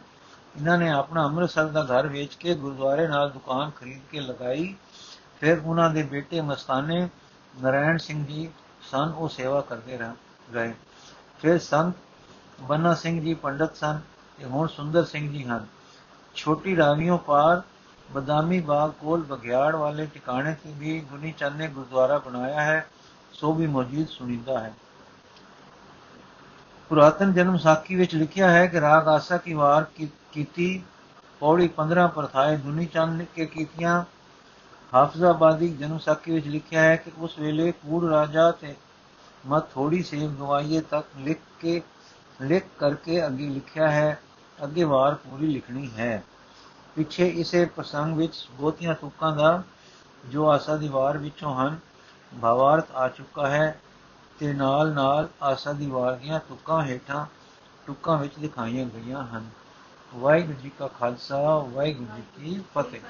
Speaker 1: ਇਹਨਾਂ ਨੇ ਆਪਣਾ ਅੰਮ੍ਰਿਤਸਰ ਦਾ ਘਰ ਵੇਚ ਕੇ ਗੁਰਦੁਆਰੇ ਨਾਲ ਦੁਕਾਨ ਖਰੀਦ ਕੇ ਲਗਾਈ। ਫਿਰ ਉਹਨਾਂ ਦੇ ਬੇਟੇ ਮਸਤਾਨੇ ਨਰਾਇਣ ਸਿੰਘ ਜੀ ਸਨ, ਉਹ ਸੇਵਾ ਕਰਦੇ ਰਹੇ ਗਏ। ਫਿਰ ਸੰਤ ਬੰਨਾ ਸਿੰਘ ਜੀ ਪੰਡਤ ਸਨ ਤੇ ਹੁਣ ਸੁੰਦਰ ਸਿੰਘ ਜੀ ਹਨ। ਛੋਟੀ ਰਾਵੀਆਂ ਪਾਰ ਬਦਾਮੀ ਬਾਗ ਕੋਲ ਬਗਿਆੜ ਵਾਲੇ ਟਿਕਾਣੇ ਤੇ ਵੀ ਗੁਨੀ ਚੰਦ ਨੇ ਗੁਰਦੁਆਰਾ ਬਣਾਇਆ ਹੈ, ਸੋ ਵੀ ਮੌਜੂਦ ਸੁਣੀਦਾ ਹੈ। ਪੁਰਾਤਨ ਜਨਮ ਸਾਖੀ ਵਿੱਚ ਲਿਖਿਆ ਹੈ ਕਿ ਰਾਗ ਆਸਾ ਕੀ ਵਾਰ ਕੀਤੀ ਪੌੜੀ 15 ਪ੍ਰਥਾਏ ਦੁਨੀ ਚੰਦ ਕੇ ਕੀਤੀਆਂ। ਹਾਫਜ਼ਾਬਾਦੀ ਜਨਮ ਸਾਖੀ ਵਿੱਚ ਲਿਖਿਆ ਹੈ ਕਿ ਉਸ ਵੇਲੇ ਕੂੜ ਰਾਜਾ ਤੇ ਮਤ ਥੋੜੀ ਸੇਵ ਗਵਾਈਏ ਤੱਕ ਲਿਖ ਕੇ, ਲਿਖ ਕਰਕੇ ਅੱਗੇ ਲਿਖਿਆ ਹੈ, ਅੱਗੇ ਵਾਰ ਪੂਰੀ ਲਿਖਣੀ ਹੈ। ਪਿੱਛੇ ਇਸੇ ਪ੍ਰਸੰਗ ਵਿੱਚ ਬਹੁਤੀਆਂ ਤੁਕਾਂ ਦਾ ਜੋ ਆਸਾ ਦੀ ਵਾਰ ਵਿੱਚੋਂ ਹਨ, ਭਾਵਾਰਥ ਆ ਚੁੱਕਾ ਹੈ ਤੇ ਨਾਲ ਨਾਲ ਆਸਾ ਦੀ ਵਾਰ ਦੀਆਂ ਤੁਕਾਂ ਹੇਠਾਂ ਤੁਕਾਂ ਵਿੱਚ ਦਿਖਾਈਆਂ ਗਈਆਂ ਹਨ। ਵਾਹਿਗੁਰੂ ਜੀ ਕਾ ਖਾਲਸਾ, ਵਾਹਿਗੁਰੂ ਜੀ ਕੀ ਫਤਿਹ।